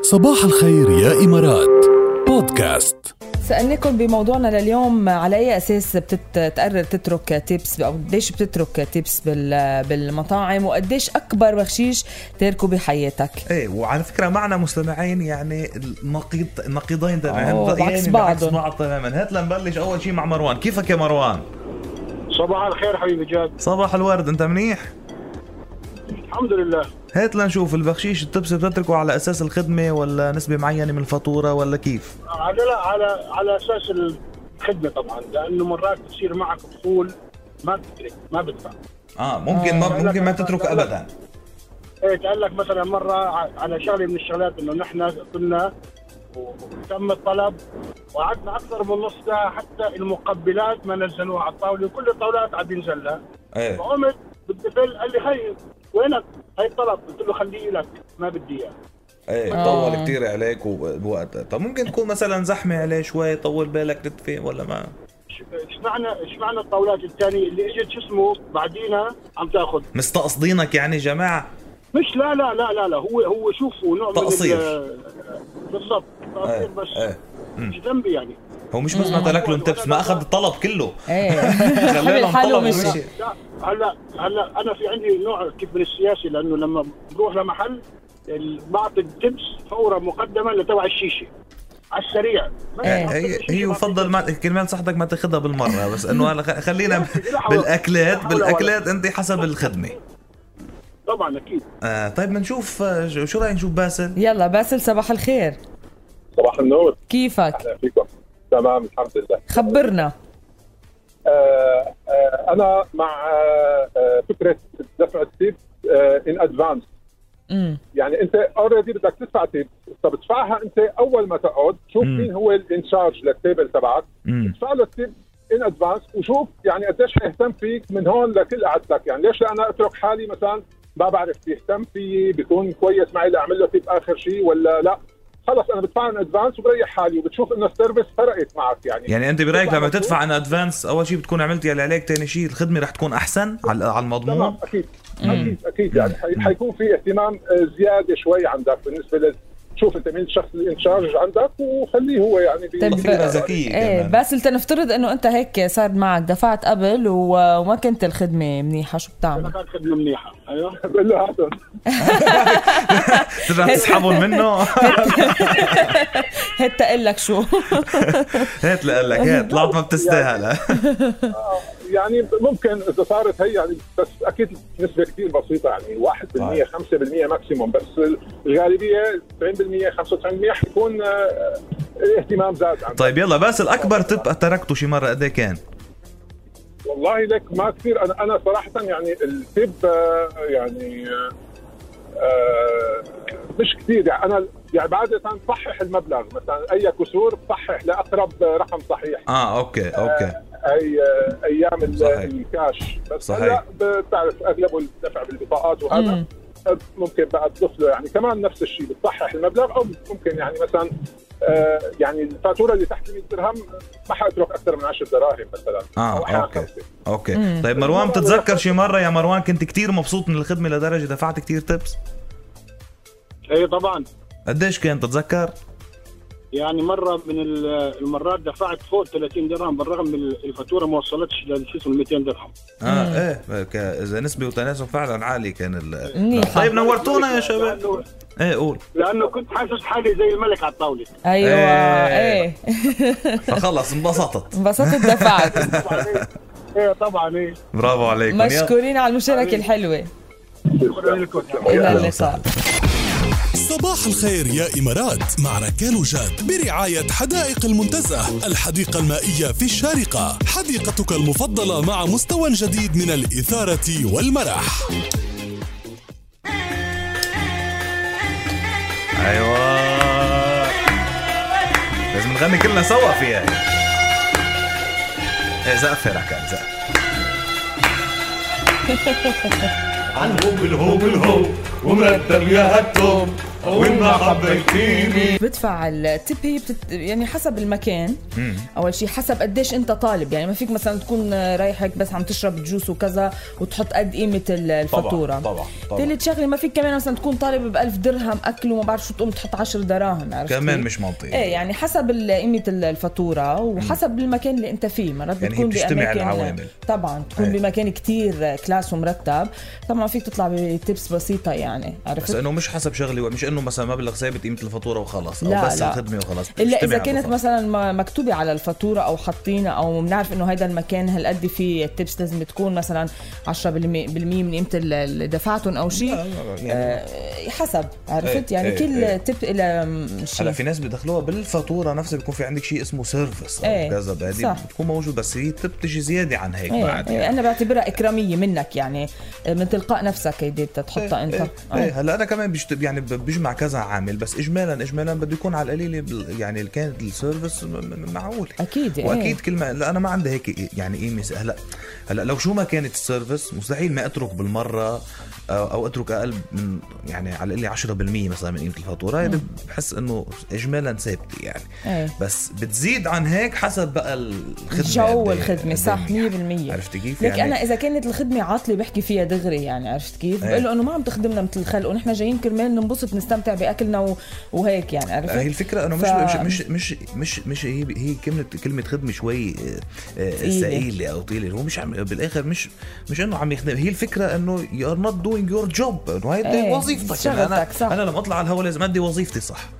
صباح الخير يا إمارات. بودكاست. سألناكم بموضوعنا لليوم على أي أساس بتقرر تترك tips أو قديش بتترك tips بال- بالمطاعم وقديش أكبر بخشيش تاركه بحياتك؟ إيه وعلى فكرة معنا مستمعين يعني النقيض النقيضين تماما. رأيين بعكس بعضهم. بعض تماما. هات لنبلش أول شيء مع مروان. كيفك يا مروان؟ صباح الخير حبيبي جاد. صباح الورد أنت منيح؟ الحمد لله. هات لنشوف البخشيش التبس بتتركه على أساس الخدمة ولا نسبة معينة من الفاتورة ولا كيف؟ على لا على على أساس الخدمة طبعا لأنه مرات بتصير معك فصول ما بتترك ما بدفع آه ممكن ما ممكن ما تترك ابدا. إيه قال لك مثلا مرة على شغله من الشغلات إنه نحن كنا وتم الطلب وقعدنا أكثر من نص ساعة حتى المقبلات ما نزلوها على الطاولة وكل الطاولات عم بينزلها إيه. فقمت بدي فل قال لي هي وينك؟ هي الطلب قلت له خليه لك ما بدي اياه إيه آه. طول كتير عليك وبوقت طب ممكن تكون مثلا زحمة عليه شوي طول بالك تدفي ولا ما؟ إيش معنى إيش معنى الطاولات الثانية؟ اللي إجت شو اسمه بعدينا عم تأخذ. مستقصدينك يعني جماعة؟ مش لا لا لا لا لا. هو هو شوفوا نوع تقصير. من ال- بالضبط تقصير إيه بس. إيه. مش ذنبي يعني. هو مش بس ما ترك لهم تبس ما اخذ الطلب كله إيه خلى عمل لهم حاله طلب ومشي ومشي. لا هلا هلا أنا في عندي نوع كيف من السياسي لأنه لما بروح لمحل بعطي التبس فورا مقدما لتبع الشيشه على السريع إيه، هي هي يفضل ما. كرمال صحتك ما تاخذها بالمرة بس انه خلينا بالاكلات بالاكلات انت حسب الخدمه طبعا أكيد آه طيب بنشوف آه، شو شو رايك نشوف باسل يلا باسل صباح الخير صباح النور كيفك أهلا فيكم تمام الحمد لله. خبرنا. آه آه أنا مع آه آه، فكرة دفع ال tip in advance امم يعني أنت already بدك تدفع tip. طب تدفعها أنت أول ما تقعد شوف مم. مين هو ال in charge لل table تبعك. ادفع له ال tip in advance وشوف يعني قديش حيهتم فيك من هون لكل قعدتك يعني ليش لا أنا أترك حالي مثلا ما بعرف بيهتم فيي بيكون كويس معي لأعمل له tip آخر شيء ولا لا. خلص أنا بدفع in advance وبريح حالي وبتشوف إنه ال service فرقت معك يعني. يعني أنت برأيك لما تدفع in advance أول شيء بتكون عملت يلي عليك ثاني شيء الخدمة رح تكون أحسن على على تمام المضمون أكيد أكيد أكيد. يعني حي- حيكون في اهتمام آه، زيادة شوي عندك بالنسبة لل شوف انت مين الشخص ال in charge عندك وخليه هو يعني بي- طيب ذكية إيه كمان. بس لنفترض إنه أنت هيك صار معك دفعت قبل وما كنت الخدمة منيحة شو بتعمل؟ كانت خدمة منيحة أيوه. بقول له هاتهم. ترجع تسحبهم منه؟ هات لك شو. هات لك هات. طلعت ما بتستاهل. يعني ممكن إذا صارت هي يعني بس أكيد نسبة كثير بسيطة يعني 1% 5% ماكسيموم بس الغالبية 90% 95% حيكون آه، اهتمام زاد عندك. طيب يلا باسل اكبر تب تركته شي مرة قد إيه كان؟ والله لك ما كثير أنا أنا صراحة يعني التب آه، يعني آه، آه، مش كثير يعني أنا يعني عاده بصحح المبلغ مثلا أي كسور بصحح لأقرب رقم صحيح. آه okay okay. اي آه، أيام صحيح. الكاش بس صحيح. هلا بتعرف أغلبه الدفع بالبطاقات وهذا مم. ممكن بقى تضيف له يعني كمان نفس الشيء بتصحح المبلغ أو ممكن يعني مثلا آه يعني الفاتورة اللي تحت 100 درهم ما حأترك أكثر من 10 دراهم مثلا آه أو أوكي خمسة. أوكي مم. طيب مروان بتتذكر شي مرة يا مروان كنت كتير مبسوط من الخدمة لدرجة دفعت كتير tips اي طبعا قديش كان تتذكر يعني مرة من ال- المرات دفعت فوق 30 درهم بالرغم من الفاتورة ما وصلتش لشو اسمه 200 درهم. آه إيه. إذا نسبة وتناسب فعلا عالي كان ال. طيب نورتونا يا شباب. إيه قول. لأنه كنت حاسس حالي زي الملك على الطاولة. أيوه إيه. إيه. فخلص انبسطت. انبسطت دفعت. إيه طبعا إيه. برافو عليكم. مشكورين على المشاركة الحلوة. شكرا لكم. إلى اللقاء. صباح الخير يا إمارات مع ركال وجاد برعاية حدائق المنتزه الحديقة المائية في الشارقة حديقتك المفضلة مع مستوى جديد من الإثارة والمرح. أيوه. لازم نغني كلنا سوا فيها. إيه زقف يا ركال زقف عنهم الهوم الهوم ومرتب يا هالتوم وين ما حبيتيني بدفع ال tip هي بتت... يعني حسب المكان. أول شيء حسب قديش أنت طالب. يعني ما فيك مثلا تكون رايح هيك بس عم تشرب juice وكذا وتحط قد قيمة الفاتورة. طبعا طبعا. ثالث شغلة ما فيك كمان مثلا تكون طالب ب 1000 درهم أكل وما بعرف شو تقوم تحط 10 دراهم عرفت كمان؟ مش منطقي. إيه يعني حسب قيمة الفاتورة وحسب المكان اللي أنت فيه. مرات يعني بتكون بتجتمع العوامل. طبعا تكون إيه. بمكان كتير class ومرتب. طبعا فيك تطلع بتبس بسيطة يعني بس عرفت إنه مش حسب شغلي مش انه مثلا مبلغ ثابت قيمة الفاتورة وخلص أو لا، بس لا. الخدمة وخلص إلا إذا كانت. مثلا مكتوبة على الفاتورة أو حاطينها أو بنعرف إنه هذا المكان هالقد فيه التبس لازم تكون مثلا 10% بالمية من قيمة اللي دفعتهم أو شيء يعني آه، حسب عرفت إيه، يعني إيه، كل إيه. تب إلى هلأ شيء في ناس بدخلوها بالفاتورة نفسها بيكون في عندك شيء اسمه سيرفيس أو إيه، كذا. هذه بتكون موجود بس هي بتجي زيادة عن هيك إيه بعد إيه يعني. أنا بعتبرها إكرامية منك يعني من تلقاء نفسك هيدي تحطها أنت إيه, آه. إيه هلأ أنا كمان. يعني ب- بجمع كذا عامل بس اجمالا اجمالا بده يكون على القليله. يعني كانت ال service معقول أكيد إيه. وأكيد كل ما لا أنا ما عندي هيك يعني قيمة هلأ هلأ لو شو ما كانت ال service مستحيل ما أترك بالمرة أو أترك أقل من يعني على القليله 10% مثلا من قيمة الفاتورة هيدا بحس إنه اجمالا ثابتة يعني إيه. بس بتزيد عن هيك حسب بقى الخدمة جو إيه- الخدمه صح 100% إيه. عرفتي كيف؟ لك أنا إذا كانت الخدمة عاطلة بحكي فيها دغري يعني عرفت كيف؟ إيه. بقول له إنه ما عم تخدمنا مثل الخلق ونحن جايين كرمال ننبسط نستمتع بأكلنا. وهيك يعني عرفت؟ هي الفكرة إنه مش ف- مش مش مش مش هي هي كلمه كلمة خدمة شوي آه، آه،. ثقيلة أو طويله هو مش عم بالآخر مش مش إنه عم يخدم هي الفكرة إنه you are not doing your job إنه هي إيه، وظيفتك يعني أنا صح. أنا لما أطلع على الهواء لازم أدي وظيفتي صح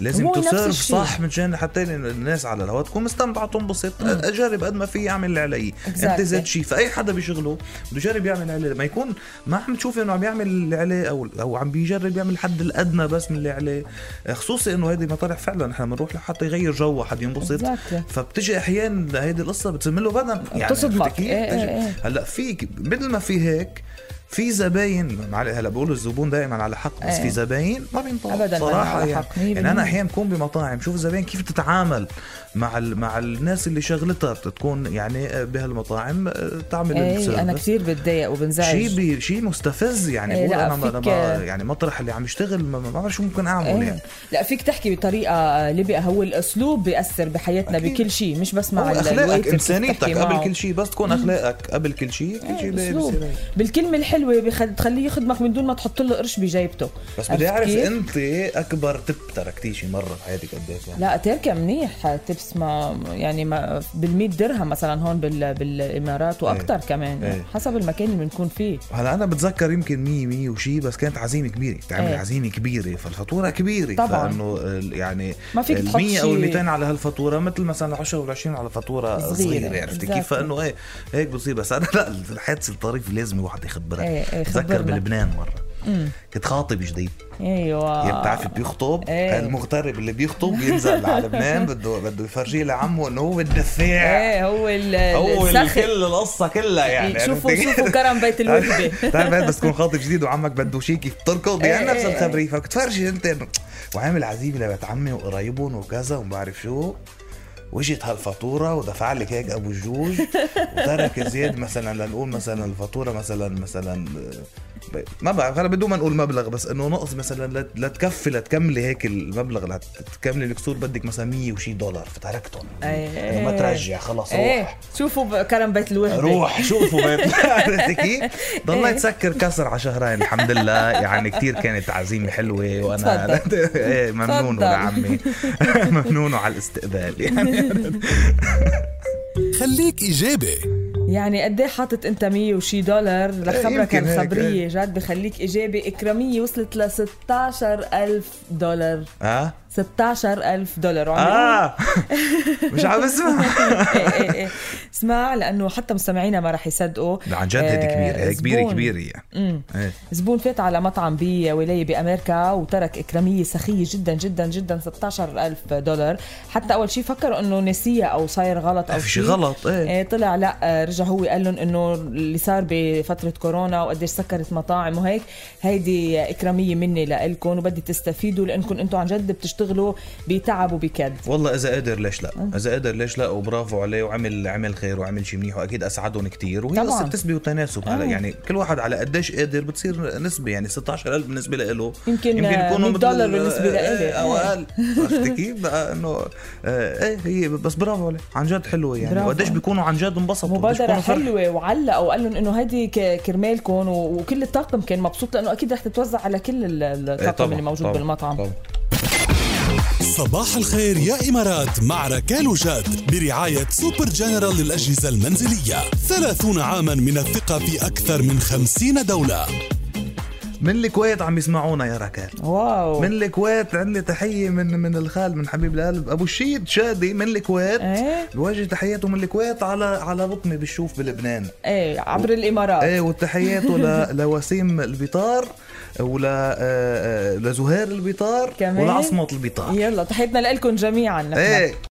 لازم هو نفس ال serve. صح مشان حتى الناس على الهواء تكون مستمتعة تنبسط أجرب قد ما في اعمل اللي علي. زاد شيء فأي حدا بشغله بده يجرب يعمل اللي عليه ما يكون ما عم تشوف إنه عم يعمل اللي عليه أو أو عم بيجرب يعمل الحد الأدنى بس من اللي عليه خصوصي إنه هيدي مطارح فعلا نحن بنروح لحتى يغير جو حد ينبسط. فبتجي أحيانا هيدي القصة بتسم له بدن يعني بتصدمك. إيه، إيه، إيه. هلأ في مثل ما في هيك في زباين هلا بقولوا الزبون دائما على حق بس إيه. في زباين ما بينطوا أبداً ما صراحة على يعني, حق، مية يعني أنا. أحيانا بكون بمطاعم شوف الزباين كيف تتعامل مع ال... مع الناس اللي شغلتها تكون يعني بهالمطاعم تعمل إيه أنا. كثير بتضايق وبنزعج شيء شيء مستفز يعني إيه، بقول أنا ما يعني مطرح اللي عم يشتغل ما بعرف شو ممكن أعمل إيه يعني لا فيك تحكي بطريقة لبقى هو الأسلوب بيأثر بحياتنا أكيد. بكل شيء مش بس مع أخلاقك إنسانيتك قبل. كل شيء بس تكون أخلاقك قبل كل شيء كل شيء. بصير هيك. بالكلمة الحلوة بخ- بتخليه يخدمك من دون ما تحط له قرش بجيبته بس بدي أعرف؟ أنت أكبر تب تركتيه شي مرة بحياتك قديش يعني لا تركة منيح تبس ما يعني ما بال درهم مثلا هون بال بالإمارات وأكثر كمان إيه. حسب المكان اللي بنكون فيه هلا أنا بتذكر يمكن 100 100 وشي بس كانت عزيمة كبيرة تعمل إيه. عزيمة كبيرة فالفاتورة كبيرة طبعاً. فإنه يعني ما فيك ال تحط 100 أو ال شي- 200 على هالفاتورة مثل مثلا 10 ولا 20 على فاتورة صغيرة. صغيرة, عرفتي كيف. فإنه إيه هيك بصير بس أنا لا الحادثه الطريف لازم الواحد يخبرها إيه، إيه، بتذكر خبرنا. بلبنان مرة. كنت خاطب جديد. أيوه. يعني بتعرف بيخطب؟ إيه. المغترب اللي بيخطب ينزل على لبنان بده بده يفرجيه لعمه إنه هو الدفاع. إيه هو ال- هو. كل القصة كلها يعني. شوفوا عرفتي؟ شوفوا كرم بيت الوهبه بتعرف بس تكون خاطب جديد وعمك بده شيء كيف تركض إيه يعني نفس إيه الخبرية. فبتفرجي أنت وعامل عزيمة لبيت عمي وقرايبهم وكذا وما بعرف شو. وجت هالفاتورة ودفع لك هيك أبو الجوج وترك زياد مثلا لنقول مثلا الفاتورة مثلا مثلا ما بعرف أنا بدون ما نقول مبلغ بس إنه نقص مثلا لت- لتكفي لتكملي هيك المبلغ لتكملي الكسور بدك مثلا 100 وشي دولار فتركتهم إيه. إنه ما ترجع خلص إيه روح شوفوا كرم بيت الوهبه روح شوفوا بيت عرفتي كيف؟ إيه. يتسكر كسر على شهرين الحمد لله يعني كتير كانت عزيمة حلوة وأنا. إيه ممنون. لعمي ممنون على الاستقبال يعني خليك إيجابي يعني قد إيه حاطط أنت 100 وشي دولار لخبرك يمكن عن هيك، خبريه جد بخليك إيجابي؟ إكرامية وصلت ل 16000 دولار. آه؟ 16000 دولار. وعم آه. مش عم اسمع إيه إيه إيه. اسمع لأنه حتى مستمعينا ما رح يصدقوا. عن جد هيدي آه، كبيره هي كبيرة زبون- كبيرة. يعني إيه. زبون فات على مطعم بولايه بأمريكا وترك إكرامية سخية جدا جدا جدا 16000 دولار. حتى أول شيء فكروا إنه نسيها أو صاير غلط أو في شيء غلط إيه. إيه طلع لا آه، رجع هو قال لهم إنه اللي صار بفترة كورونا وقديش سكرت مطاعم وهيك هيدي إكرامية مني لإلكم وبدي تستفيدوا لإنكم أنتم عن جد بتشتغلوا يشتغلوا بتعب وبكد والله إذا قدر ليش لا إذا قدر ليش لا وبرافو عليه وعمل عمل خير وعمل شيء منيح وأكيد أسعدهم كثير وهي. قصة نسبه وتناسب هلا آه. يعني كل واحد على قديش قادر بتصير نسبة يعني 16000 بالنسبة له يمكن، آه، 100 دولار بالنسبة لإلي. أو إيه. أقل عرفتي كيف بقى إنه إيه هي بس برافو عليه عن جد حلوة يعني. وقديش بيكونوا عن جد انبسطوا قديش مبادرة بيكونوا فرح. حلوة وعلق وقال لهم إنه هيدي كرمالكم وكل الطاقم كان مبسوط لأنه أكيد رح تتوزع على كل إيه، الطاقم اللي موجود طبعاً، بالمطعم طبعاً. صباح الخير يا إمارات مع ركال وجاد برعاية سوبر جنرال للأجهزة المنزلية. ثلاثون عاما من الثقة في أكثر من خمسين دولة. من الكويت عم يسمعونا يا ركال. واو. من الكويت عندي تحية من من الخال من حبيب القلب أبو الشيد شادي من الكويت. إيه. بوجه تحياته من الكويت على على بطمي بالشوف بلبنان. إيه عبر الإمارات. إيه وتحياته ل... لوسيم البيطار ولا آه، آه، لزهير البيطار كمان؟ ولعصمت البيطار. يلا تحياتنا لكم جميعا. نحن. إيه.